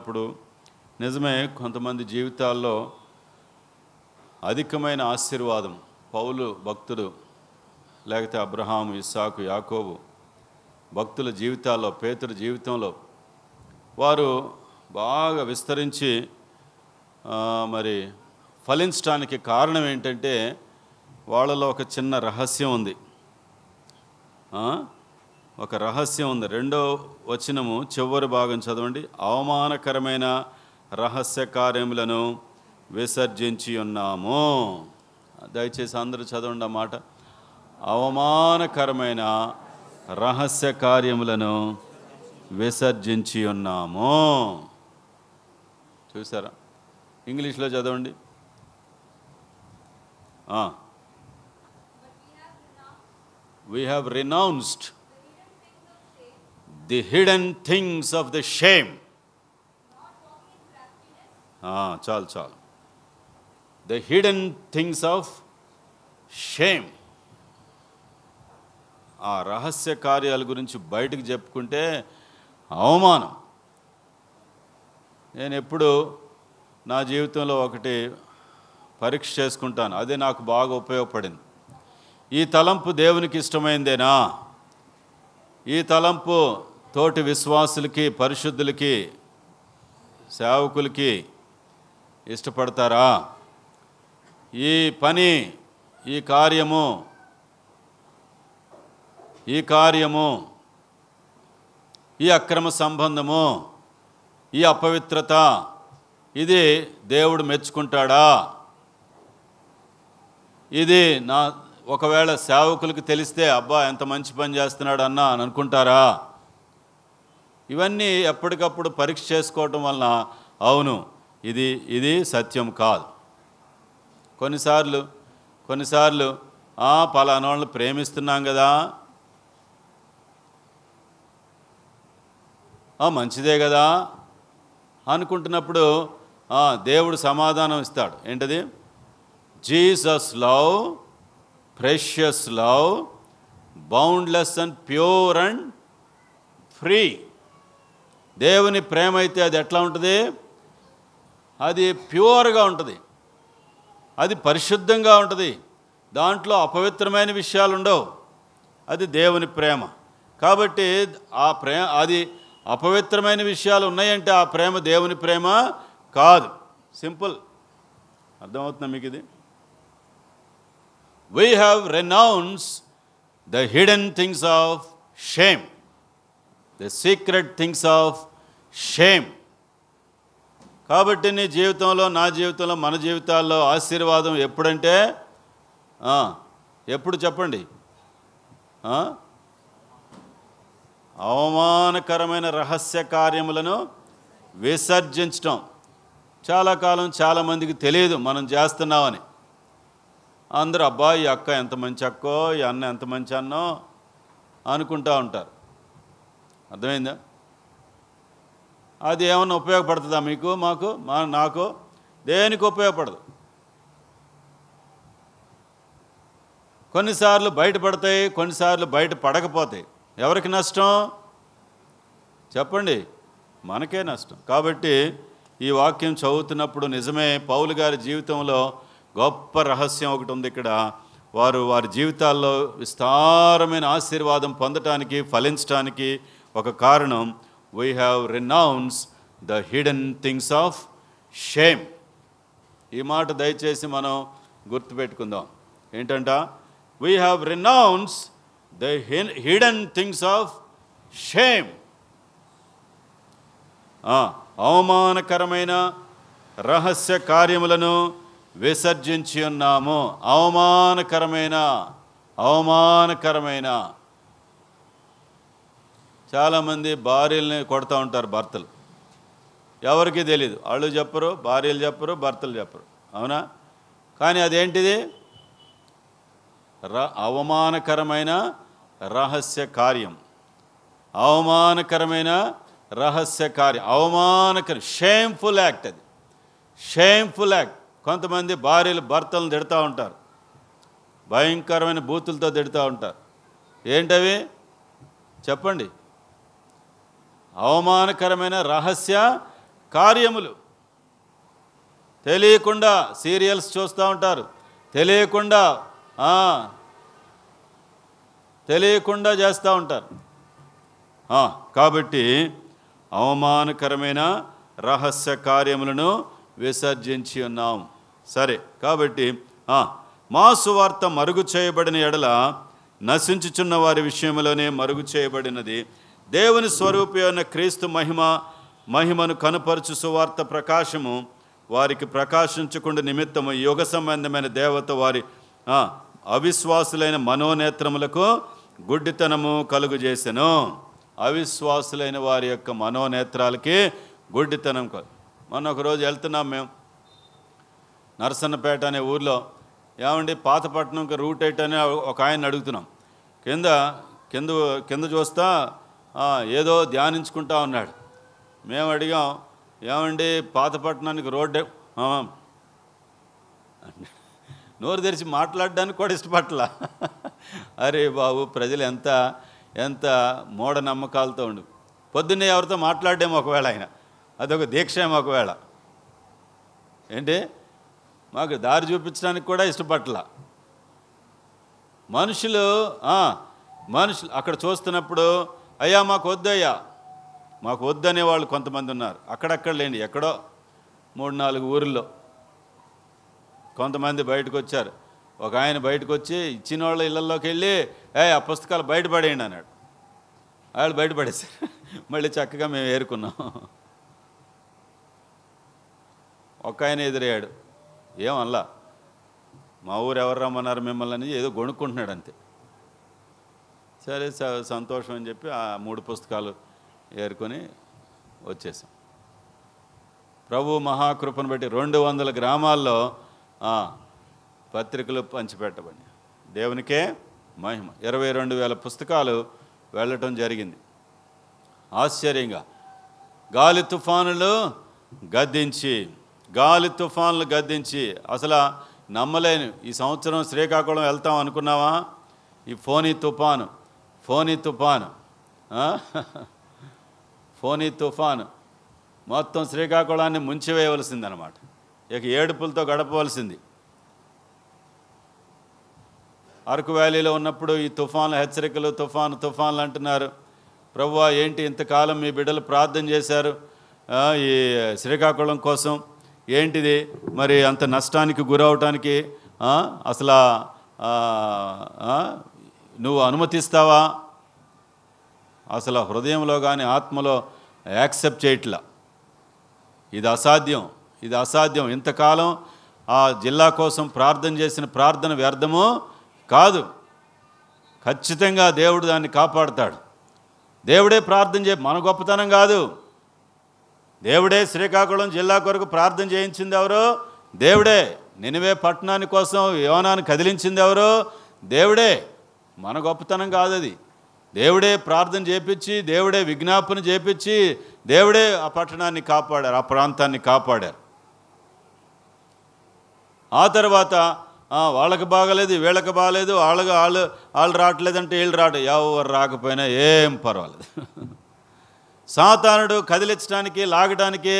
అప్పుడు నిజమే కొంతమంది జీవితాల్లో అధికమైన ఆశీర్వాదం పౌలు భక్తుడు లేకపోతే అబ్రహాము ఇస్సాకు యాకోబు భక్తుల జీవితాల్లో పేతుల జీవితంలో వారు బాగా విస్తరించి మరి ఫలించడానికి కారణం ఏంటంటే వాళ్ళలో ఒక చిన్న రహస్యం ఉంది. ఒక రహస్యం ఉంది. రెండో వచనము చివరి భాగం చదవండి. అవమానకరమైన రహస్య కార్యములను విసర్జించి ఉన్నాము. దయచేసి అందరూ చదవండి అన్నమాట అవమానకరమైన రహస్య కార్యములను విసర్జించి ఉన్నాము. చూసారా? ఇంగ్లీష్లో చదవండి. We have renounced the hidden things of the shame. చాలు చాలు. The hidden things of shame. ఆ రహస్య కార్యాల గురించి బయటకు చెప్పుకుంటే అవమానం. నేను ఎప్పుడు నా జీవితంలో ఒకటి పరీక్ష చేసుకుంటాను. అదే నాకు బాగా ఉపయోగపడింది. ఈ తలంపు దేవునికి ఇష్టమైందేనా? ఈ తలంపు తోటి విశ్వాసులకి పరిశుద్ధులకి సేవకులకి ఇష్టపడతారా? ఈ పని ఈ కార్యము ఈ కార్యము ఈ అక్రమ సంబంధము ఈ అపవిత్రత ఇది దేవుడు మెచ్చుకుంటాడా? ఇది నా ఒకవేళ సేవకులకు తెలిస్తే అబ్బా ఎంత మంచి పని చేస్తున్నాడు అన్న అని అనుకుంటారా? ఇవన్నీ ఎప్పటికప్పుడు పరీక్ష చేసుకోవటం వలన అవును ఇది ఇది సత్యం కాదు. కొన్నిసార్లు కొన్నిసార్లు "ఆ, పలానా వాళ్ళని ప్రేమిస్తున్నాం కదా. మంచిదే కదా. అనుకుంటున్నప్పుడు దేవుడు సమాధానం ఇస్తాడు. ఏంటది? Jesus love precious love boundless and pure and free. దేవుని ప్రేమ అయితే అది ఎట్లా ఉంటుంది? అది ప్యూర్గా ఉంటుంది. అది పరిశుద్ధంగా ఉంటుంది. దాంట్లో అపవిత్రమైన విషయాలు ఉండవు. అది దేవుని ప్రేమ. కాబట్టి ఆ ప్రేమ అది అపవిత్రమైన విషయాలు ఉన్నాయంటే ఆ ప్రేమ దేవుని ప్రేమ కాదు. సింపుల్. అర్థమవుతుందా మీకు ఇది we have renounce the hidden things of shame the secret things of shame కాబట్టి నీ జీవితంలో నా జీవితంలో మన జీవితాల్లో ఆశీర్వాదం ఎప్పుడంటే ఎప్పుడు చెప్పండి? అవమానకరమైన రహస్య కార్యములను విసర్జించటం. చాలా కాలం చాలామందికి తెలియదు మనం చేస్తున్నామని. అందరూ అబ్బా ఈ అక్క ఎంత మంచి అక్కో ఈ అన్న ఎంత మంచి అన్నో అనుకుంటా ఉంటారు. అర్థమైందా? అది ఏమన్నా ఉపయోగపడుతుందా మీకు మాకు మా నాకు? దేనికి ఉపయోగపడదు? కొన్నిసార్లు బయటపడతాయి కొన్నిసార్లు బయట పడకపోతాయి. ఎవరికి నష్టం? చెప్పండి. మనకే నష్టం. కాబట్టి ఈ వాక్యం చదువుతున్నప్పుడు నిజమే పౌలు గారి జీవితంలో గొప్ప రహస్యం ఒకటి ఉంది ఇక్కడ. వారు వారి జీవితాల్లో విస్తారమైన ఆశీర్వాదం పొందటానికి ఫలించటానికి ఒక కారణం. We have renounce the hidden things of shame ఈ మాట దయచేసి మనం గుర్తుపెట్టుకుందాం. ఏంటంట? We have renounce the hidden things of shame అవమానకరమైన రహస్య కార్యములను విసర్జించి ఉన్నాము. అవమానకరమైన అవమానకరమైన చాలామంది భార్యల్ని కొడతా ఉంటారు భర్తలు. ఎవరికి తెలియదు వాళ్ళు చెప్పరు భార్యలు చెప్పరు భర్తలు చెప్పరు. అవునా? కానీ అదేంటిది? ర అవమానకరమైన రహస్య కార్యం. అవమానకరమైన రహస్య కార్యం. అవమానకర షేమ్ఫుల్ యాక్ట్ అది. షేమ్ఫుల్ యాక్ట్ కొంతమంది భార్యలు భర్తలను తిడతా ఉంటారు. భయంకరమైన బూతులతో తిడతా ఉంటారు. ఏంటవి? చెప్పండి. అవమానకరమైన రహస్య కార్యములు. తెలియకుండా సీరియల్స్ చూస్తూ ఉంటారు. తెలియకుండా తెలియకుండా చేస్తూ ఉంటారు. కాబట్టి అవమానకరమైన రహస్య కార్యములను విసర్జించి ఉన్నాం. సరే కాబట్టి మా సువార్త మరుగు చేయబడిన ఎడల నశించుచున్న వారి విషయంలోనే మరుగు చేయబడినది. దేవుని స్వరూపి అయిన క్రీస్తు మహిమ మహిమను కనుపరచు సువార్త ప్రకాశము వారికి ప్రకాశించకుండా నిమిత్తము యుగ సంబంధమైన దేవత వారి అవిశ్వాసులైన మనోనేత్రములకు గుడ్డితనము కలుగు చేసెను అవిశ్వాసులైన వారి యొక్క మనోనేత్రాలకి గుడ్డితనం కలు మొన్న ఒకరోజు వెళ్తున్నాం మేము నరసన్నపేట అనే ఊర్లో. ఏమండి పాతపట్నంకి రూట్ ఎయిట్ అని ఒక ఆయన అడుగుతున్నాం. కింద కింద కింద చూస్తా ఏదో ధ్యానించుకుంటా ఉన్నాడు. మేము అడిగాం ఏమండి పాతపట్నానికి రోడ్డు నోరు తెరిచి మాట్లాడడానికి కూడా ఇష్టపట్ల అరే బాబు ప్రజలు ఎంత ఎంత మూఢనమ్మకాలతో ఉండు. పొద్దున్నే ఎవరితో మాట్లాడేమో ఒకవేళ ఆయన అదొక దీక్ష ఏమో ఒకవేళ. ఏంటి? మాకు దారి చూపించడానికి కూడా ఇష్టపట్ల మనుషులు మనుషులు అక్కడ చూస్తున్నప్పుడు అయ్యా మాకు వద్దయ్యా మాకు వద్దనే వాళ్ళు కొంతమంది ఉన్నారు. అక్కడక్కడ లేండి ఎక్కడో మూడు నాలుగు ఊర్లో కొంతమంది బయటకు వచ్చారు ఒక ఆయన బయటకు వచ్చి ఇచ్చిన వాళ్ళ ఇళ్ళల్లోకి వెళ్ళి ఏ ఆ పుస్తకాలు బయటపడేయండి అన్నాడు. వాళ్ళు బయటపడేశారు. మళ్ళీ చక్కగా మేము ఏరుకున్నాం. ఒక ఆయన ఎదురయ్యాడు. ఏమల్లా మా ఊరు ఎవరు రమ్మన్నారు మిమ్మల్ని? ఏదో గొణుక్కుంటున్నాడు అంతే. సరే స- సంతోషం అని చెప్పి ఆ మూడు పుస్తకాలు ఏరుకొని వచ్చేసాం. ప్రభు మహాకృపను బట్టి రెండు వందల గ్రామాల్లో పత్రికలు పంచిపెట్టబడి దేవునికే మహిమ. ఇరవై రెండు వేల పుస్తకాలు వెళ్ళటం జరిగింది. ఆశ్చర్యంగా గాలి తుఫానులు గద్దించి గాలి తుఫానులు గద్దించి అసలు నమ్మలేను ఈ సంవత్సరం శ్రీకాకుళం వెళ్తాం అనుకున్నావా? ఈ ఫోనీ తుఫాను. ఫోనీ తుఫాను. ఫోనీ తుఫాను. మొత్తం శ్రీకాకుళాన్ని ముంచివేయవలసిందనమాట. ఇక ఏడుపులతో గడపవలసింది. అరకు వ్యాలీలో ఉన్నప్పుడు ఈ తుఫాన్ల హెచ్చరికలు తుఫాను తుఫాన్లు అంటున్నారు. ప్రభువా ఏంటి ఇంతకాలం మీ బిడ్డలు ప్రార్థన చేశారు? ఈ శ్రీకాకుళం కోసం ఏంటిది? మరి అంత నష్టానికి గురవటానికి అసలు నువ్వు అనుమతిస్తావా? అసలు హృదయంలో కానీ ఆత్మలో యాక్సెప్ట్ చేయట్లా. ఇది అసాధ్యం ఇది అసాధ్యం. ఇంతకాలం ఆ జిల్లా కోసం ప్రార్థన చేసిన ప్రార్థన వ్యర్థము కాదు. ఖచ్చితంగా దేవుడు దాన్ని కాపాడుతాడు. దేవుడే ప్రార్థన చే మన గొప్పతనం కాదు. దేవుడే శ్రీకాకుళం జిల్లా కొరకు ప్రార్థన చేయించింది ఎవరు? దేవుడే. నినివే పట్టణాని కోసం యోనాన్ని కదిలించింది ఎవరు? దేవుడే. మన గొప్పతనం కాదు అది దేవుడే ప్రార్థన చేపించి దేవుడే విజ్ఞాపన చేపించి దేవుడే ఆ పట్టణాన్ని కాపాడారు ఆ ప్రాంతాన్ని కాపాడారు. ఆ తర్వాత వాళ్ళకి బాగలేదు వీళ్ళకి బాగలేదు వాళ్ళకి వాళ్ళు వాళ్ళు రావట్లేదంటే వీళ్ళు రాట ఎవరు రాకపోయినా ఏం పర్వాలేదు. సాతానుడు కదిలించడానికి లాగడానికి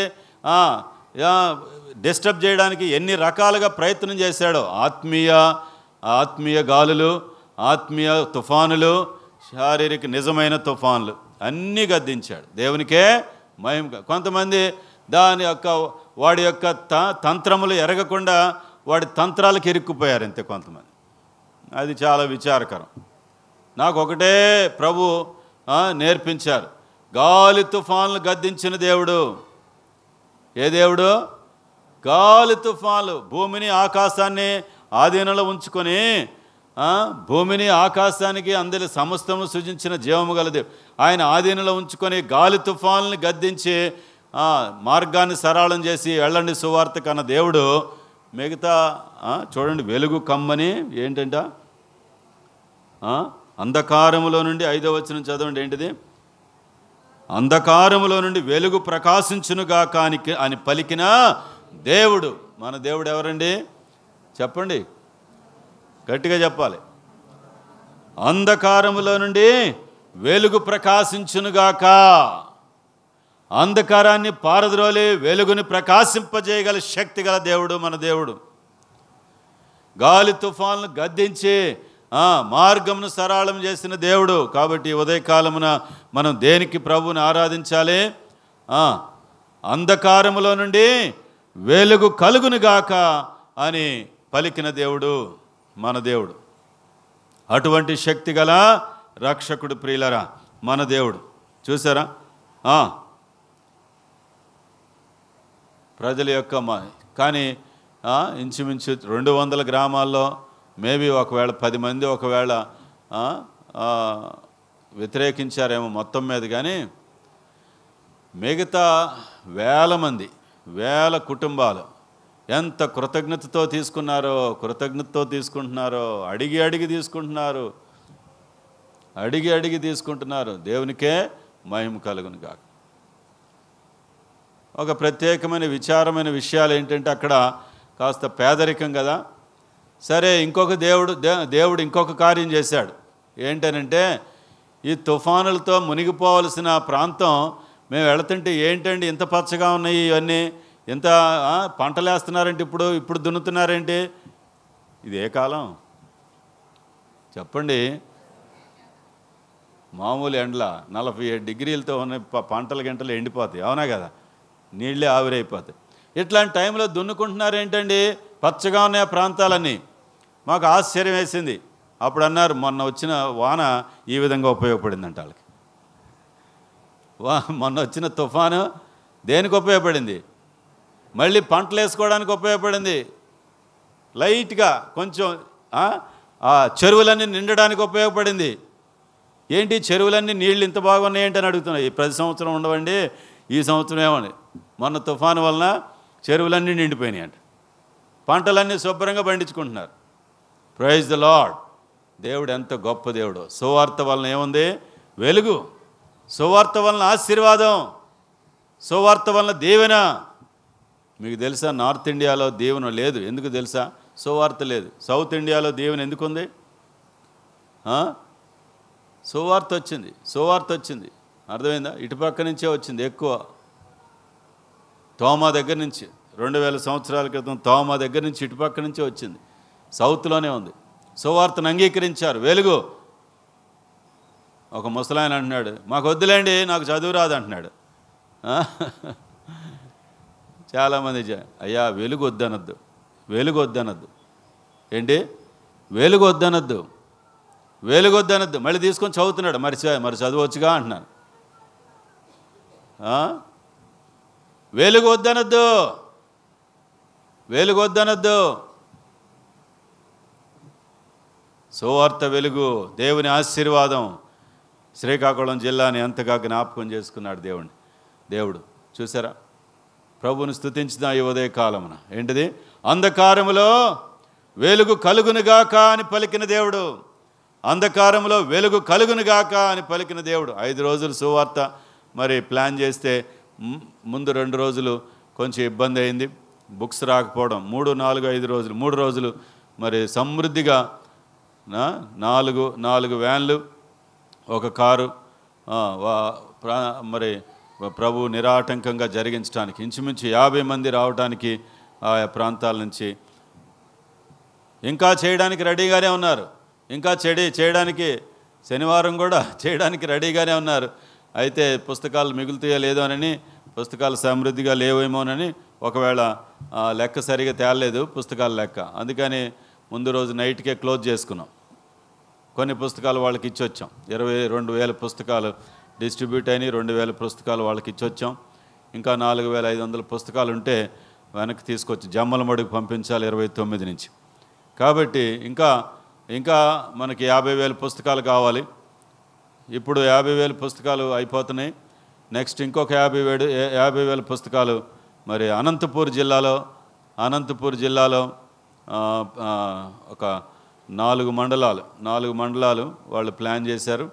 డిస్టర్బ్ చేయడానికి ఎన్ని రకాలుగా ప్రయత్నం చేశాడో ఆత్మీయ ఆత్మీయ గాలులు ఆత్మీయ తుఫానులు శారీరక నిజమైన తుఫాన్లు అన్నీ గద్దించాడు. దేవునికే మహిమగా కొంతమంది దాని యొక్క వాడి యొక్క త తంత్రములు ఎరగకుండా వాడి తంత్రాలకు ఇరుక్కుపోయారు అంతే కొంతమంది. అది చాలా విచారకరం. నాకు ఒకటే ప్రభు నేర్పించారు. గాలి తుఫాన్లు గద్దించిన దేవుడు. ఏ దేవుడు? గాలి తుఫాన్లు భూమిని ఆకాశాన్ని ఆధీనంలో ఉంచుకొని భూమిని ఆకాశానికి అందరి సమస్తము సృజించిన జీవము గలదే ఆయన ఆధీనంలో ఉంచుకొని గాలి తుఫాన్లని గద్దించి మార్గాన్ని సరళం చేసి వెళ్ళండి సువార్త కన్న దేవుడు. మిగతా చూడండి వెలుగు కమ్మని ఏంటంట? అంధకారములో నుండి ఐదో వచ్చిన చదవండి ఏంటిది? అంధకారములో నుండి వెలుగు ప్రకాశించునుగా కానికి అని పలికిన దేవుడు. మన దేవుడు ఎవరండి? చెప్పండి. గట్టిగా చెప్పాలి. అంధకారములో నుండి వెలుగు ప్రకాశించునుగాక. అంధకారాన్ని పారద్రోలి వెలుగుని ప్రకాశింపజేయగల శక్తి గల దేవుడు మన దేవుడు. గాలి తుఫాన్లు గద్దించి మార్గమును సరళం చేసిన దేవుడు. కాబట్టి ఉదయకాలమున మనం దేనికి ప్రభువుని ఆరాధించాలి? అంధకారములో నుండి వెలుగు కలుగును గాక అని పలికిన దేవుడు. మన దేవుడు. అటువంటి శక్తి గల రక్షకుడు ప్రియులరా మన దేవుడు. చూసారా? ప్రజల యొక్క కానీ ఇంచుమించు రెండు వందల గ్రామాల్లో మేబీ ఒకవేళ పది మంది ఒకవేళ వ్యతిరేకించారేమో మొత్తం మీద కానీ మిగతా వేల మంది వేల కుటుంబాలు ఎంత కృతజ్ఞతతో తీసుకున్నారో కృతజ్ఞతతో తీసుకుంటున్నారో అడిగి అడిగి తీసుకుంటున్నారు. అడిగి అడిగి తీసుకుంటున్నారు. దేవునికే మహిమ కలుగును కాక ఒక ప్రత్యేకమైన విచారమైన విషయాలు ఏంటంటే అక్కడ కాస్త పేదరికం కదా. సరే ఇంకొక దేవుడు దే- దేవుడు ఇంకొక కార్యం చేశాడు. ఏంటనంటే ఈ తుఫానులతో మునిగిపోవలసిన ప్రాంతం మేము వెళుతుంటే ఏంటండి ఇంత పచ్చగా ఉన్నాయి ఇవన్నీ? ఎంత పంటలేస్తున్నారంటే పంటలు వేస్తున్నారంటే ఇప్పుడు? ఇప్పుడు దున్నుతున్నారేంటి? ఇది ఏ కాలం? చెప్పండి. మామూలు ఎండల నలభై ఏడు డిగ్రీలతో ఉన్న పంటల గంటలు ఎండిపోతాయి. అవునా కదా? నీళ్ళే ఆవిరైపోతాయి. ఇట్లాంటి టైంలో దున్నుకుంటున్నారు ఏంటండి పచ్చగా ఉన్న ప్రాంతాలన్నీ. మాకు ఆశ్చర్యం వేసింది. అప్పుడు అన్నారు మొన్న వచ్చిన వాన ఈ విధంగా ఉపయోగపడిందంట వాళ్ళకి. వా మొన్న వచ్చిన తుఫాను దేనికి ఉపయోగపడింది? మళ్ళీ పంటలు వేసుకోవడానికి ఉపయోగపడింది. లైట్గా కొంచెం ఆ, చెరువులన్నీ నిండడానికి ఉపయోగపడింది. ఏంటి చెరువులన్నీ నీళ్ళు ఇంత బాగున్నాయి ఏంటి అని అడుగుతున్నాయి ఈ ప్రతి సంవత్సరం ఉండవండి ఈ సంవత్సరం ఏమండి మొన్న తుఫాను వలన చెరువులన్నీ నిండిపోయినాయి అంట పంటలన్నీ శుభ్రంగా పండించుకుంటున్నారు. ప్రైజ్ ద లాడ్ దేవుడు ఎంత గొప్ప దేవుడు. సువార్త వలన ఏముంది? వెలుగు. సువార్త వలన ఆశీర్వాదం. సువార్త వలన దీవెన. మీకు తెలుసా నార్త్ ఇండియాలో దీవెన లేదు. ఎందుకు తెలుసా? సువార్త లేదు. సౌత్ ఇండియాలో దీవెన ఎందుకుంది? సువార్త వచ్చింది. సువార్త వచ్చింది. అర్థమైందా? ఇటుపక్క నుంచే వచ్చింది ఎక్కువ. తోమా దగ్గర నుంచి. రెండు వేల సంవత్సరాల క్రితం తోమా దగ్గర నుంచి ఇటుపక్క నుంచే వచ్చింది. సౌత్లోనే ఉంది. సువార్తను అంగీకరించారు. వెలుగు. ఒక ముసలాయన అంటున్నాడు మాకు వద్దులేండి నాకు చదువు రాదు అంటున్నాడు. చాలామంది అయ్యా వెలుగు వద్దనద్దు వెలుగు వద్దనద్దు ఏంటి? వెలుగు వద్దనద్దు వెలుగు వద్దనద్దు మళ్ళీ తీసుకొని చదువుతున్నాడు. మరి మరి చదవచ్చుగా అంటున్నాను. ఆ? వెలుగు వద్దనద్దు వెలుగు వద్దనద్దు సువార్త వెలుగు దేవుని ఆశీర్వాదం శ్రీకాకుళం జిల్లాని ఎంతగా జ్ఞాపకం చేసుకున్నాడు దేవుని దేవుడు చూసారా? ప్రభువును స్తుతించిన ఈ ఉదయ కాలమున ఏంటిది? అంధకారములో వెలుగు కలుగునుగాక అని పలికిన దేవుడు. అంధకారంలో వెలుగు కలుగునుగాక అని పలికిన దేవుడు. ఐదు రోజులు సువార్త మరి ప్లాన్ చేస్తే ముందు రెండు రోజులు కొంచెం ఇబ్బంది అయింది. బుక్స్ రాకపోవడం మూడు నాలుగు ఐదు రోజులు మూడు రోజులు మరి సమృద్ధిగా నాలుగు నాలుగు వ్యాన్లు ఒక కారు వా- ప్రా- మరి ప్రభు నిరాటంకంగా జరిగించడానికి ఇంచుమించు యాభై మంది రావడానికి ఆయా ప్రాంతాల నుంచి ఇంకా చేయడానికి రెడీగానే ఉన్నారు. ఇంకా చెడి చేయడానికి శనివారం కూడా చేయడానికి రెడీగానే ఉన్నారు. అయితే పుస్తకాలు మిగులుతాయో లేదో అని పుస్తకాలు సమృద్ధిగా లేవేమోనని ఒకవేళ లెక్క సరిగా తేలలేదు పుస్తకాల లెక్క. అందుకని ముందు రోజు నైట్కే క్లోజ్ చేసుకున్నాం. కొన్ని పుస్తకాలు వాళ్ళకి ఇచ్చొచ్చాం. ఇరవై రెండు వేల పుస్తకాలు డిస్ట్రిబ్యూట్ అయినాయి రెండు వేల పుస్తకాలు వాళ్ళకి ఇచ్చొచ్చాం ఇంకా నాలుగు వేల ఐదు వందల పుస్తకాలు ఉంటే వెనక్కి తీసుకొచ్చి జమ్మల మడికి పంపించాలి ఇరవై తొమ్మిది నుంచి. కాబట్టి ఇంకా ఇంకా మనకి యాభై వేల పుస్తకాలు కావాలి. ఇప్పుడు యాభై వేల పుస్తకాలు అయిపోతున్నాయి. నెక్స్ట్ ఇంకొక యాభై వేడు యాభై వేల పుస్తకాలు మరి అనంతపూర్ జిల్లాలో అనంతపూర్ జిల్లాలో ఒక నాలుగు మండలాలు నాలుగు మండలాలు వాళ్ళు ప్లాన్ చేశారు.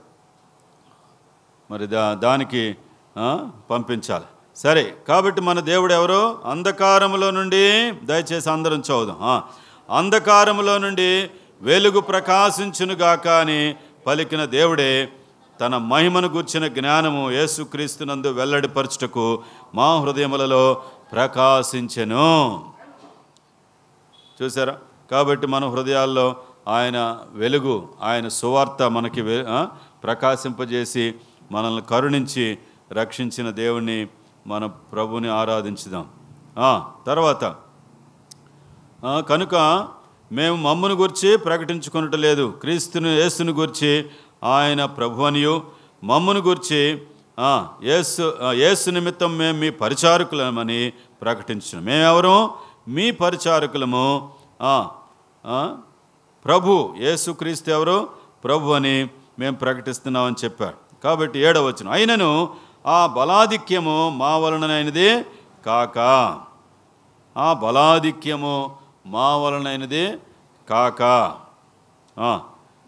మరి దా దానికి పంపించాలి. సరే కాబట్టి మన దేవుడు ఎవరు? అంధకారములో నుండి దయచేసి అందరం చదువుదాం. అంధకారములో నుండి వెలుగు ప్రకాశించునుగాక అని పలికిన దేవుడే తన మహిమను గూర్చిన జ్ఞానము యేసుక్రీస్తునందు వెల్లడిపరచుటకు మా హృదయములలో ప్రకాశించెను. చూసారా కాబట్టి మన హృదయాల్లో ఆయన వెలుగు ఆయన సువార్త మనకి వె- ప్రకాశింపజేసి మనల్ని కరుణించి రక్షించిన దేవుణ్ణి మన ప్రభుని ఆరాధించుదాం. తర్వాత కనుక మేము మమ్మను గురించి ప్రకటించుకొనట లేదు క్రీస్తుని యేసుని గురించి ఆయన ప్రభు అనియు మమ్మను గురించి యేసు యేసు నిమిత్తం మేము మీ పరిచారకులమని ప్రకటించిన. మేమెవరు? మీ పరిచారకులము ప్రభు యేసు క్రీస్తు ఎవరు? ప్రభు అని మేము ప్రకటిస్తున్నామని చెప్పారు. కాబట్టి ఏడవచ్చును అయినను ఆ బలాధిక్యము మా వలననైనదే కాక. ఆ బలాధిక్యము మా వలనైనదే కాక.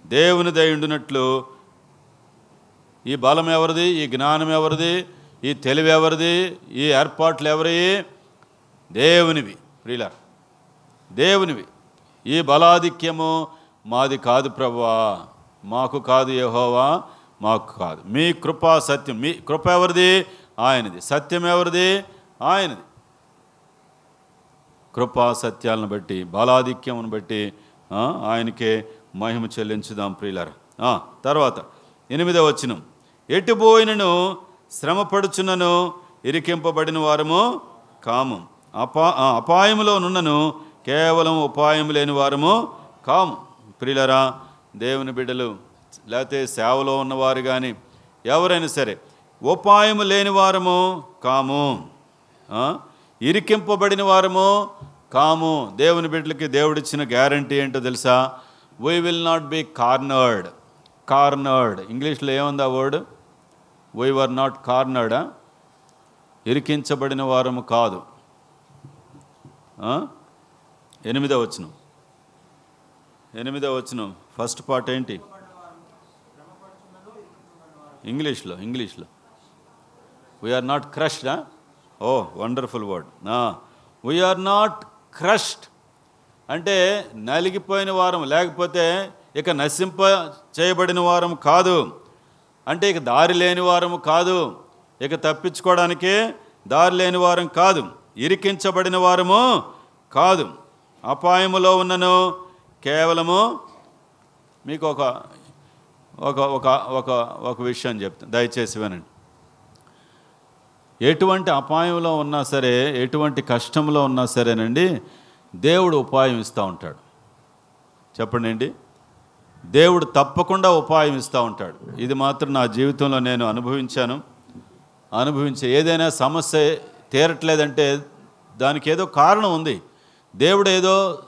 దేవుని దయుండునట్లు ఈ బలం ఎవరిది? ఈ జ్ఞానం ఎవరిది? ఈ తెలివి ఎవరిది? ఈ ఏర్పాట్లు ఎవరి? దేవునివి. ప్రియుల దేవునివి. ఈ బలాధిక్యము మాది కాదు ప్రభువా మాకు కాదు యహోవా మాకు కాదు. మీ కృపా సత్యం. మీ కృప ఎవరిది? ఆయనది. సత్యం ఎవరిది? ఆయనది. కృపా సత్యాలను బట్టి బాలాధిక్యమును బట్టి ఆయనకే మహిమ చెల్లించుదాం ప్రియులారా. ఆ, తర్వాత ఎనిమిదవ వచనం. ఎటుపోయినను శ్రమపడుచున్నను ఇరికింపబడిన వారము కాము. అపా ఆ, అపాయములో నున్నను కేవలం ఉపాయం లేని వారము కాము. ప్రియులరా దేవుని బిడ్డలు లేకపోతే సేవలో ఉన్నవారు కానీ ఎవరైనా సరే ఉపాయము లేని వారము కాము ఇరికింపబడిన వారము కాము. దేవుని బిడ్డలకి దేవుడిచ్చిన గ్యారంటీ ఏంటో తెలుసా? We will not be cornered cornered ఇంగ్లీష్లో ఏముంది ఆ వర్డ్? వీ వర్ నాట్ కార్నర్డా ఇరికించబడిన వారము కాదు. ఆ? ఎనిమిదో వచ్చును ఎనిమిదో వచ్చును ఫస్ట్ పార్ట్ ఏంటి? ఇంగ్లీష్లో ఇంగ్లీష్లో. We are not crushed oh wonderful word we are not crushed అంటే నలిగిపోయిన వారం లేకపోతే ఇక నశింప చేయబడిన వారం కాదు. అంటే ఇక దారి లేని వారము కాదు. ఇక తప్పించుకోవడానికి దారి లేని వారం కాదు. ఇరికించబడిన వారము కాదు. అపాయములో ఉన్నను. కేవలము మీకు ఒక ఒక ఒక ఒక ఒక విషయం చెప్తాను దయచేసి వినండి. ఎటువంటి అపాయంలో ఉన్నా సరే ఎటువంటి కష్టంలో ఉన్నా సరేనండి దేవుడు ఉపాయం ఇస్తూ ఉంటాడు. చెప్పండి అండి. దేవుడు తప్పకుండా ఉపాయం ఇస్తూ ఉంటాడు. ఇది మాత్రం నా జీవితంలో నేను అనుభవించాను. అనుభవించే ఏదైనా సమస్య తీరట్లేదంటే దానికి ఏదో కారణం ఉంది. దేవుడు ఏదో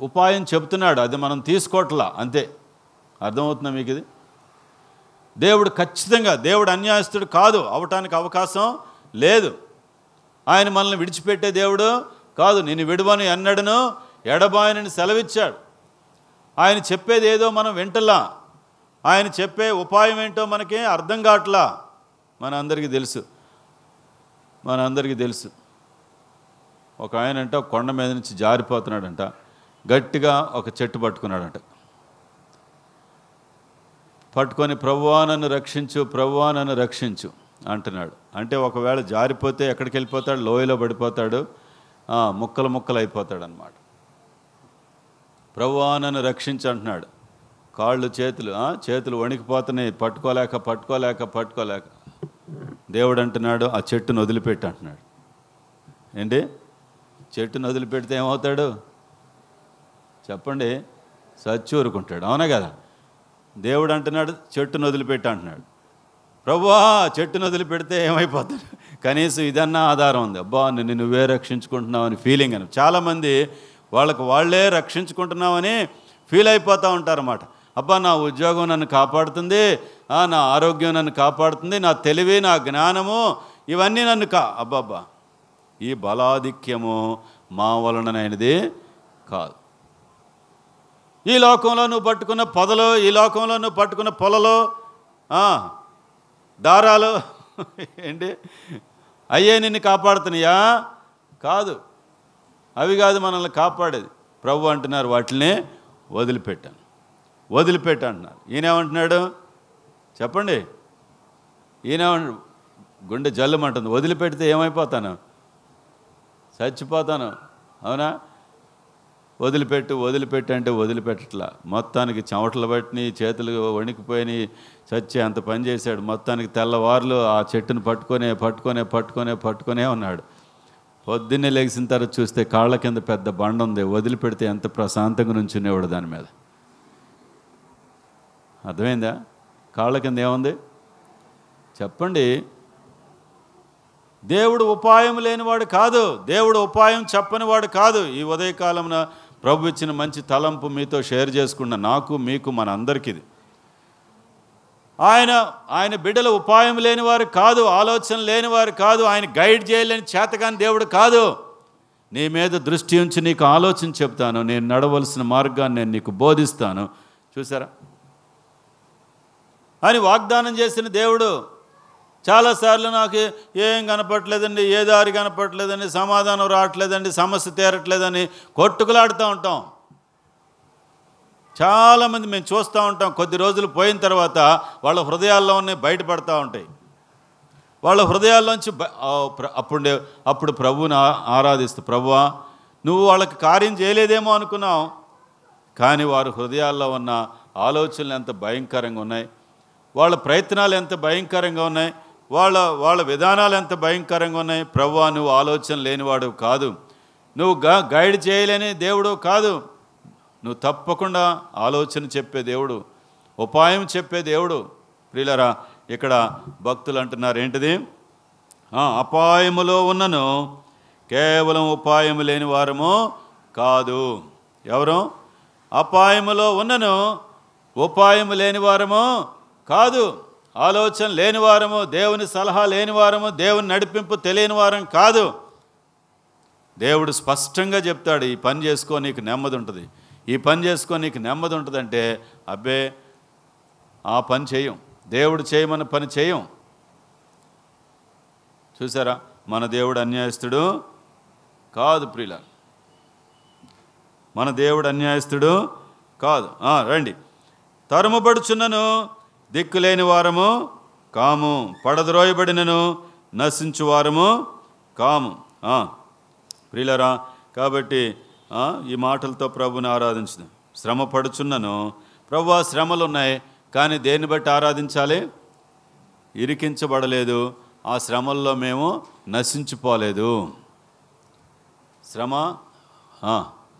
ఉపాయం చెబుతున్నాడు అది మనం తీసుకోవట్లా అంతే. అర్థమవుతుందా మీకు ఇది దేవుడు ఖచ్చితంగా దేవుడు అన్యాయస్తుడు కాదు అవటానికి అవకాశం లేదు. ఆయన మనల్ని విడిచిపెట్టే దేవుడు కాదు. నేను విడువను ఎన్నడను ఎడబాయనని సెలవిచ్చాడు. ఆయన చెప్పేది ఏదో మనం వింటలా. ఆయన చెప్పే ఉపాయం ఏంటో మనకి అర్థం కావట్లా. మన అందరికీ తెలుసు. మన అందరికీ తెలుసు. ఒక ఆయన అంట ఒక కొండ మీద నుంచి జారిపోతున్నాడంట. గట్టిగా ఒక చెట్టు పట్టుకున్నాడంట. పట్టుకొని ప్రభువా నన్ను రక్షించు ప్రభువా నన్ను రక్షించు అంటున్నాడు. అంటే ఒకవేళ జారిపోతే ఎక్కడికి వెళ్ళిపోతాడు? లోయలో పడిపోతాడు. ముక్కలు ముక్కలు అయిపోతాడు అనమాట ప్రభువా నన్ను రక్షించు అంటున్నాడు. కాళ్ళు చేతులు చేతులు వణికిపోతున్నాయి. పట్టుకోలేక పట్టుకోలేక పట్టుకోలేక. దేవుడు అంటున్నాడు ఆ చెట్టును వదిలిపెట్టి అంటున్నాడు. ఏంటి? చెట్టును వదిలిపెడితే ఏమవుతాడు? చెప్పండి. సచ్చూరుకుంటాడు అవునా కదా? దేవుడు అంటున్నాడు చెట్టును వదిలిపెట్టి అంటున్నాడు. ప్రభువా చెట్టును వదిలిపెడితే ఏమైపోతాడు కనీసం ఇదన్నా ఆధారం ఉంది. అబ్బా నిన్ను నువ్వే రక్షించుకుంటున్నావు అని ఫీలింగ్ అని. చాలామంది వాళ్ళకు వాళ్ళే రక్షించుకుంటున్నామని ఫీల్ అయిపోతూ ఉంటారన్నమాట. అబ్బా నా ఉద్యోగం నన్ను కాపాడుతుంది నా ఆరోగ్యం నన్ను కాపాడుతుంది నా తెలివి నా జ్ఞానము ఇవన్నీ నన్ను కా అబ్బాబ్బా ఈ బలాధిక్యము మా వలననైనది కాదు. ఈ లోకంలో నువ్వు పట్టుకున్న పొదలు ఈ లోకంలో నువ్వు పట్టుకున్న పొలలో దారాలు ఏంటి? అయ్యే నిన్ను కాపాడుతున్నాయా? కాదు. అవి కాదు మనల్ని కాపాడేది. ప్రభు అంటున్నారు వాటిని వదిలిపెట్టాను. వదిలిపెట్ట అంటున్నారు. ఈయనేమంటున్నాడు చెప్పండి. ఈయన గుండె జల్లుమంటుంది. వదిలిపెడితే ఏమైపోతాను? చచ్చిపోతాను. అవునా? వదిలిపెట్టు వదిలిపెట్టు అంటే వదిలిపెట్టట్లా. మొత్తానికి చెమటలు పట్టినాయి చేతులు వణికిపోయినాయి చచ్చి అంత పని చేశాడు. మొత్తానికి తెల్లవారులు ఆ చెట్టును పట్టుకొనే పట్టుకొనే పట్టుకొనే పట్టుకొనే ఉన్నాడు. పొద్దున్నే లెగిసిన తర్వాత చూస్తే కాళ్ళ కింద పెద్ద బండ ఉంది. వదిలిపెడితే ఎంత ప్రశాంతంగా నుంచునేవాడు దాని మీద. అర్థమైందా? కాళ్ళ కింద ఏముంది? చెప్పండి. దేవుడు ఉపాయం లేనివాడు కాదు. దేవుడు ఉపాయం చెప్పనివాడు కాదు. ఈ ఉదయకాలంలో ప్రభు ఇచ్చిన మంచి తలంపు మీతో షేర్ చేసుకున్న నాకు మీకు మన అందరికీ ఇది. ఆయన ఆయన బిడ్డల ఉపాయం లేనివారు కాదు ఆలోచన లేనివారు కాదు ఆయన గైడ్ చేయలేని చేతగాని దేవుడు కాదు. నీ మీద దృష్టి ఉంచి నీకు ఆలోచన చెప్తాను నేను నడవలసిన మార్గాన్ని నేను నీకు బోధిస్తాను. చూసారా? అని వాగ్దానం చేసిన దేవుడు చాలాసార్లు నాకు ఏం కనపట్లేదండి ఏ దారి కనపట్లేదండి సమాధానం రావట్లేదండి సమస్య తీరట్లేదని కొట్టుకులాడుతూ ఉంటాం. చాలామంది మేము చూస్తూ ఉంటాం కొద్ది రోజులు పోయిన తర్వాత వాళ్ళ హృదయాల్లోనే బయటపడతా ఉంటాయి. వాళ్ళ హృదయాల్లోంచి అప్పుడు అప్పుడు ప్రభువుని ఆరాధిస్తూ ప్రభువా నువ్వు వాళ్ళకి కార్యం చేయలేదేమో అనుకున్నావు కానీ వారి హృదయాల్లో ఉన్న ఆలోచనలు ఎంత భయంకరంగా ఉన్నాయి వాళ్ళ ప్రయత్నాలు ఎంత భయంకరంగా ఉన్నాయి వాళ్ళ వాళ్ళ విధానాలు ఎంత భయంకరంగా ఉన్నాయి? ప్రభు నువ్వు ఆలోచన లేనివాడు కాదు. నువ్వు గ గైడ్ చేయలేని దేవుడు కాదు. నువ్వు తప్పకుండా ఆలోచన చెప్పే దేవుడు. ఉపాయం చెప్పే దేవుడు. ప్రియులరా ఇక్కడ భక్తులు అంటున్నారు ఏంటిది? అపాయములో ఉన్నను కేవలం ఉపాయం లేని వారము కాదు. ఎవరు? అపాయములో ఉన్నను ఉపాయం లేని వారము కాదు. ఆలోచన లేని వారము దేవుని సలహా లేని వారము దేవుని నడిపింపు తెలియని వారం కాదు. దేవుడు స్పష్టంగా చెప్తాడు ఈ పని చేసుకో నీకు నెమ్మది ఉంటుంది. ఈ పని చేసుకో నీకు నెమ్మది ఉంటుందంటే అబ్బే ఆ పని చేయం. దేవుడు చేయమన్న పని చేయం. చూసారా? మన దేవుడు అన్యాయస్తుడు కాదు ప్రియుల మన దేవుడు అన్యాయస్తుడు కాదు. రండి. తరుముబడుచున్నను దిక్కులేని వారము కాము పడద్రోయబడినను నశించు వారము కాము ప్రియులరా కాబట్టి ఈ మాటలతో ప్రభుని ఆరాధించిన శ్రమ పడుచున్నను. ప్రభు శ్రమలు ఉన్నాయి కానీ దేన్ని బట్టి ఆరాధించాలి? ఇరికించబడలేదు. ఆ శ్రమల్లో మేము నశించిపోలేదు. శ్రమ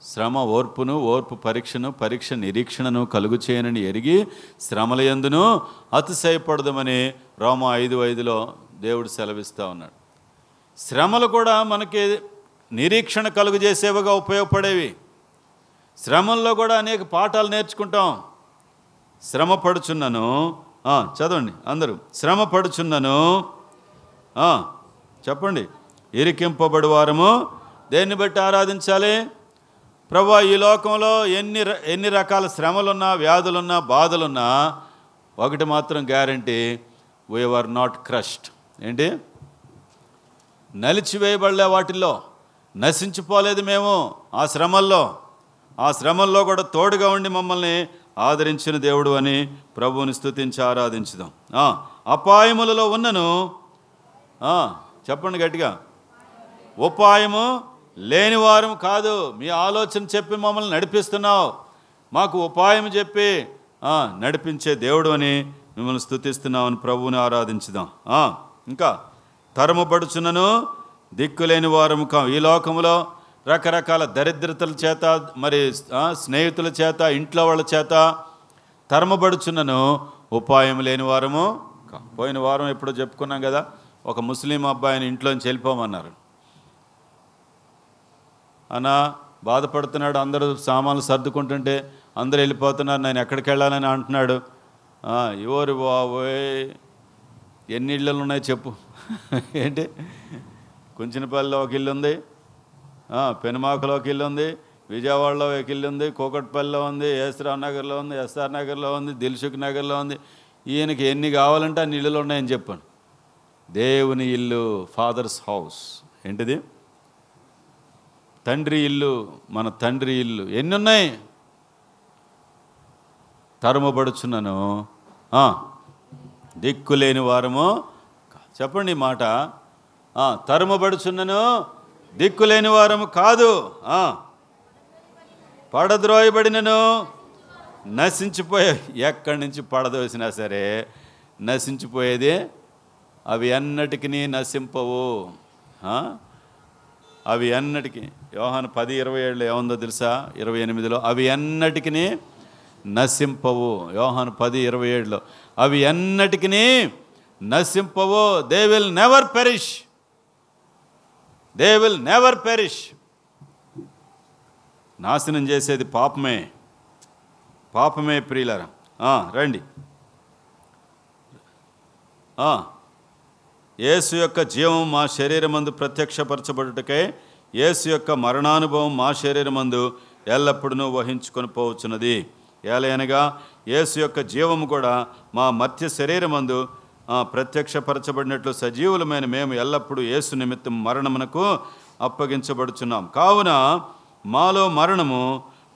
శ్రమ ఓర్పును ఓర్పు పరీక్షను పరీక్ష నిరీక్షణను కలుగు చేయనని ఎరిగి శ్రమలయందును అతిశయపడదమని రోమ ఐదు ఐదులో దేవుడు సెలవిస్తూ ఉన్నాడు. శ్రమలు కూడా మనకి నిరీక్షణ కలుగు చేసేవిగా ఉపయోగపడేవి. శ్రమల్లో కూడా అనేక పాఠాలు నేర్చుకుంటాం. శ్రమ పడుచున్నను చదవండి అందరూ. శ్రమ పడుచున్నను చెప్పండి. ఇరికింపబడి వారము దేన్ని బట్టి ఆరాధించాలి? ప్రభా ఈ లోకంలో ఎన్ని ఎన్ని రకాల శ్రమలున్నా వ్యాధులున్నా బాధలున్నా ఒకటి మాత్రం గ్యారంటీ వీఆర్ నాట్ క్రష్డ్ ఏంటి? నలిచివేయబడలే వాటిల్లో. నశించిపోలేదు మేము ఆ శ్రమల్లో. ఆ శ్రమల్లో కూడా తోడుగా ఉండి మమ్మల్ని ఆదరించిన దేవుడు అని ప్రభువుని స్తుతించి ఆరాధించుదాం. అపాయములలో ఉన్నను. చెప్పండి గట్టిగా. ఉపాయము లేని వారం కాదు. మీ ఆలోచన చెప్పి మమ్మల్ని నడిపిస్తున్నావు. మాకు ఉపాయం చెప్పి నడిపించే దేవుడు అని మిమ్మల్ని స్థుతిస్తున్నామని ప్రభువుని ఆరాధించుదాం. ఇంకా తరముపడుచున్నను దిక్కులేని వారము కా ఈ లోకములో రకరకాల దరిద్రతల చేత మరి స్నేహితుల చేత ఇంట్లో వాళ్ళ చేత తరమబడుచున్నను ఉపాయం లేని వారము పోయిన వారం ఎప్పుడో చెప్పుకున్నాం కదా ఒక ముస్లిం అబ్బాయిని ఇంట్లోంచి వెళ్ళిపోమన్నారు. అనా బాధపడుతున్నాడు అందరూ సామాన్లు సర్దుకుంటుంటే అందరూ వెళ్ళిపోతున్నారు నేను ఎక్కడికి వెళ్ళాలని అంటున్నాడు. ఎవరు బాబోయ్? ఎన్ని ఇళ్ళు ఉన్నాయి చెప్పు. ఏంటి? కుంచినపల్లిలో ఒక ఇల్లు ఉంది. పెనుమాకలో ఒక ఇల్లు ఉంది. విజయవాడలో ఒక ఇల్లు ఉంది. కూకట్పల్లిలో ఉంది. ఏసరావు నగర్లో ఉంది. ఎస్ఆర్ నగర్లో ఉంది. దిల్సుఖ్ నగర్లో ఉంది. ఈయనకి ఎన్ని కావాలంటే అన్ని ఇళ్ళు ఉన్నాయని చెప్పాను. దేవుని ఇల్లు ఫాదర్స్ హౌస్. ఏంటిది? తండ్రి ఇల్లు మన తండ్రి ఇల్లు. ఎన్ని ఉన్నాయి తరుమబడుచున్నాను. దిక్కు దిక్కులేని వారము చెప్పండి మాట. ఆ, దిక్కు దిక్కులేని వారము కాదు. పడద్రోయబడినను నశించిపోయే ఎక్కడి నుంచి పడదోసినా సరే నశించిపోయేది అవి ఎన్నటికి నశింపవు. అవి ఎన్నటికి యోహాను పది ఇరవై ఏళ్ళు ఏముందో తెలుసా? ఇరవై ఎనిమిదిలో అవి ఎన్నటికీ నశింపవు. యోహాను పది ఇరవై ఏడులో అవి ఎన్నటికీ నశింపవు. They will never perish they will never perish నాశనం చేసేది పాపమే. పాపమే ప్రియులరా. రండి. యేసు యొక్క జీవం మా శరీరమందు ప్రత్యక్షపరచబడుటకై యేసు యొక్క మరణానుభవం మా శరీరమందు ఎల్లప్పుడూ వహించుకొని పోవచ్చున్నది. ఏలయనగా యేసు యొక్క జీవము కూడా మా మత్య శరీరమందు ప్రత్యక్షపరచబడినట్లు సజీవులమైన మేము ఎల్లప్పుడూ యేసు నిమిత్తం మరణమునకు అప్పగించబడుచున్నాం. కావున మాలో మరణము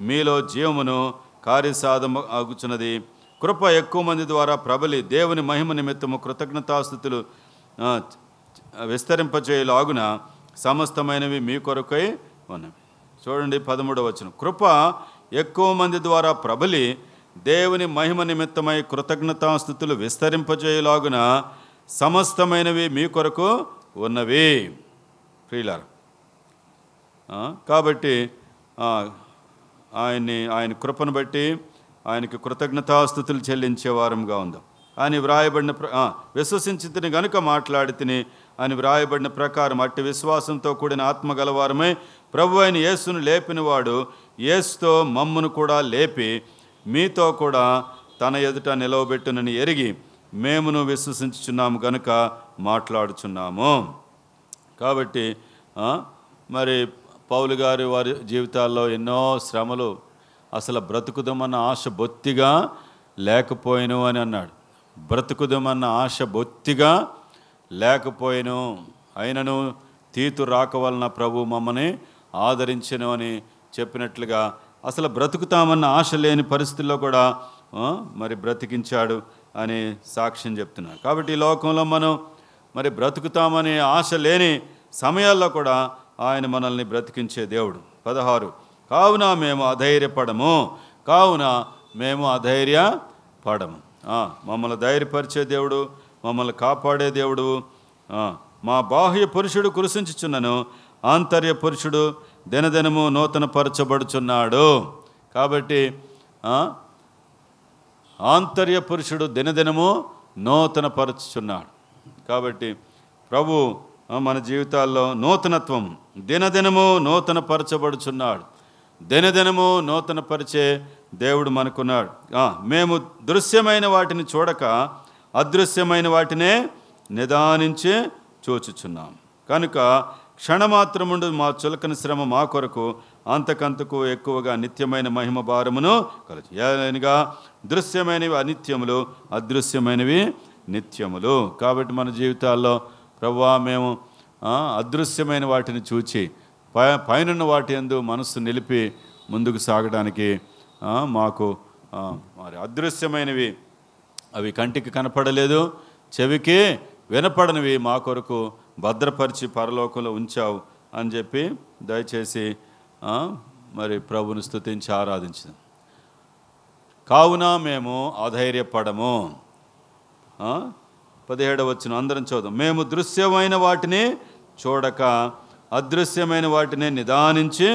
మీలో జీవమును కార్యసాధము ఆగుచున్నది. కృప ఎక్కువ మంది ద్వారా ప్రబలి దేవుని మహిమ నిమిత్తము కృతజ్ఞతాస్థుతులు ఆ, విస్తరింపచేయలాగున సమస్తమైనవి మీ కొరకై ఉన్నవి. చూడండి పదమూడవ వచనం. కృప ఎక్కువ మంది ద్వారా ప్రబలి దేవుని మహిమ నిమిత్తమై కృతజ్ఞతాస్థుతులు విస్తరింపజేయలాగున సమస్తమైనవి మీ కొరకు ఉన్నవి. ఫ్రీలర్ కాబట్టి ఆయన్ని ఆయన కృపను బట్టి ఆయనకి కృతజ్ఞతాస్థుతులు చెల్లించే వారంగా ఉందాం. ఆయన వ్రాయబడిన ప్ర విశ్వసించి తిని గనుక మాట్లాడి తిని అని వ్రాయబడిన ప్రకారం అట్టి విశ్వాసంతో కూడిన ఆత్మ గలవారమే ప్రభు అయిన యేసును లేపినవాడు యేసుతో మమ్మును కూడా లేపి మీతో కూడా తన ఎదుట నిలవబెట్టునని ఎరిగి మేమును విశ్వసించుచున్నాము గనుక మాట్లాడుచున్నాము. కాబట్టి మరి పౌలు గారి వారి జీవితాల్లో ఎన్నో శ్రమలు అసలు బ్రతుకుదామన్న ఆశ బొత్తిగా లేకపోయిను అని అన్నాడు. బ్రతుకుదామన్న ఆశ బొత్తిగా లేకపోయాను అయినను తీతు రాక వలన ప్రభు మమ్మల్ని ఆదరించను అని చెప్పినట్లుగా అసలు బ్రతుకుతామన్న ఆశ లేని పరిస్థితుల్లో కూడా మరి బ్రతికించాడు అని సాక్ష్యం చెప్తున్నాడు కాబట్టి ఈ లోకంలో మనం మరి బ్రతుకుతామనే ఆశ లేని సమయాల్లో కూడా ఆయన మనల్ని బ్రతికించే దేవుడు. పదహారు కావున మేము అధైర్యపడము కావున మేము అధైర్య పడము మమ్మల్ని ధైర్యపరిచే దేవుడు మమ్మల్ని కాపాడే దేవుడు మా బాహ్య పురుషుడు కురిసించుచున్నను ఆంతర్య పురుషుడు దినదినము నూతన పరచబడుచున్నాడు కాబట్టి ఆంతర్య పురుషుడు దినదినము నూతన పరచుచున్నాడు కాబట్టి ప్రభు మన జీవితాల్లో నూతనత్వం దినదినము నూతన పరచబడుచున్నాడు దినదినము నూతన పరిచే దేవుడు మనకున్నాడు. మేము దృశ్యమైన వాటిని చూడక అదృశ్యమైన వాటినే నిదానించి చూచుచున్నాం. కనుక క్షణమాత్రముండు మా చులకని శ్రమ మా కొరకు అంతకంతకు ఎక్కువగా నిత్యమైన మహిమ భారమును కలచు ఏలైనగా దృశ్యమైనవి అనిత్యములు అదృశ్యమైనవి నిత్యములు. కాబట్టి మన జీవితాల్లో ప్రవ్వా మేము అదృశ్యమైన వాటిని చూచి పై పైనున్న వాటి ఎందు మనస్సు నిలిపి ముందుకు సాగడానికి మాకు మరి అదృశ్యమైనవి అవి కంటికి కనపడలేదు. చెవికి వినపడనివి మా కొరకు భద్రపరిచి పరలోకంలో ఉంచావు అని చెప్పి దయచేసి మరి ప్రభుని స్థుతించి ఆరాధించింది కావున మేము అధైర్యపడము. పదిహేడవ వచ్చిన అందరం చూద్దాం. మేము దృశ్యమైన వాటిని చూడక అదృశ్యమైన వాటిని నిదానించి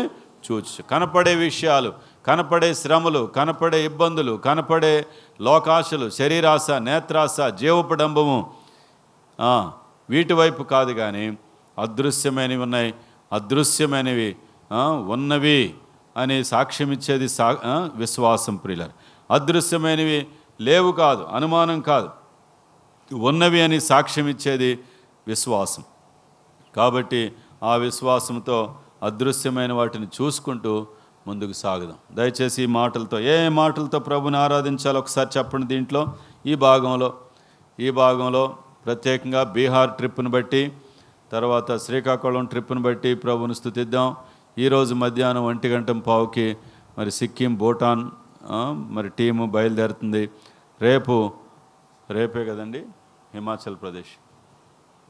చూచు. కనపడే విషయాలు కనపడే శ్రమలు కనపడే ఇబ్బందులు కనపడే లోకాశలు శరీరాశ నేత్రాశ జీవపడంబము వీటి వైపు కాదు కానీ అదృశ్యమైనవి ఉన్నాయి. అదృశ్యమైనవి ఉన్నవి అని సాక్ష్యం ఇచ్చేది సా విశ్వాసం ప్రియులర్. అదృశ్యమైనవి లేవు కాదు అనుమానం కాదు. ఉన్నవి అని సాక్ష్యం ఇచ్చేది విశ్వాసం. కాబట్టి ఆ విశ్వాసంతో అదృశ్యమైన వాటిని చూసుకుంటూ ముందుకు సాగుదాం. దయచేసి ఈ మాటలతో ఏ మాటలతో ప్రభుని ఆరాధించాలో ఒకసారి చెప్పండి దీంట్లో. ఈ భాగంలో ఈ భాగంలో ప్రత్యేకంగా బీహార్ ట్రిప్ను బట్టి తర్వాత శ్రీకాకుళం ట్రిప్ను బట్టి ప్రభుని స్థుతిద్దాం. ఈరోజు మధ్యాహ్నం ఒంటి గంట పావుకి మరి సిక్కిం భూటాన్ మరి టీము బయలుదేరుతుంది. రేపు రేపే కదండి? హిమాచల్ ప్రదేశ్.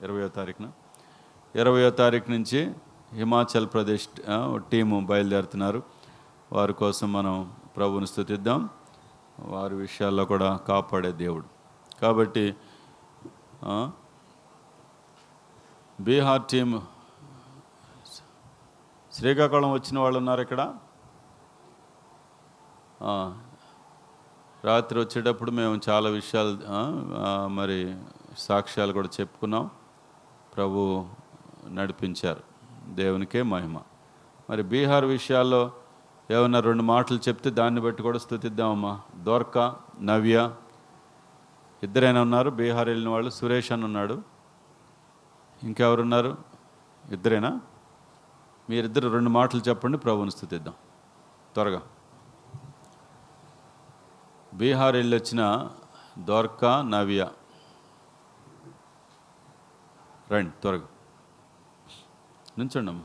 ఇరవయో తారీఖున. ఇరవయో తారీఖు నుంచి హిమాచల్ ప్రదేశ్ టీము బయలుదేరుతున్నారు. వారి కోసం మనం ప్రభుని స్థుతిద్దాం వారి విషయాల్లో కూడా కాపాడే దేవుడు. కాబట్టి బీహార్ టీం శ్రీకాకుళం వచ్చిన వాళ్ళు ఉన్నారు ఇక్కడ. రాత్రి వచ్చేటప్పుడు మేము చాలా విషయాలు మరి సాక్ష్యాలు కూడా చెప్పుకున్నాం. ప్రభు నడిపించారు. దేవునికే మహిమ. మరి బీహార్ విషయాల్లో ఏమన్నా రెండు మాటలు చెప్తే దాన్ని బట్టి కూడా స్థుతిద్దామమ్మా. దోర్క నవ్య ఇద్దరైనా ఉన్నారు. బీహార్ వెళ్ళిన వాళ్ళు సురేష్ అని ఉన్నాడు. ఇంకెవరున్నారు? ఇద్దరేనా? మీరిద్దరు రెండు మాటలు చెప్పండి ప్రభుని స్థుతిద్దాం. త్వరగా. బీహార్ వెళ్ళి వచ్చిన దోర్క నవ్య. రండి త్వరగా. నుంచండి అమ్మా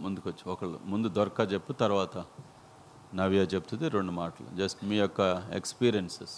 ముందుకొచ్చి ఒకళ్ళు ముందు దొరక చెప్పు తర్వాత నవ్య చెప్తుంది రెండు మాటలు. జస్ట్ మీ యొక్క ఎక్స్పీరియన్సెస్.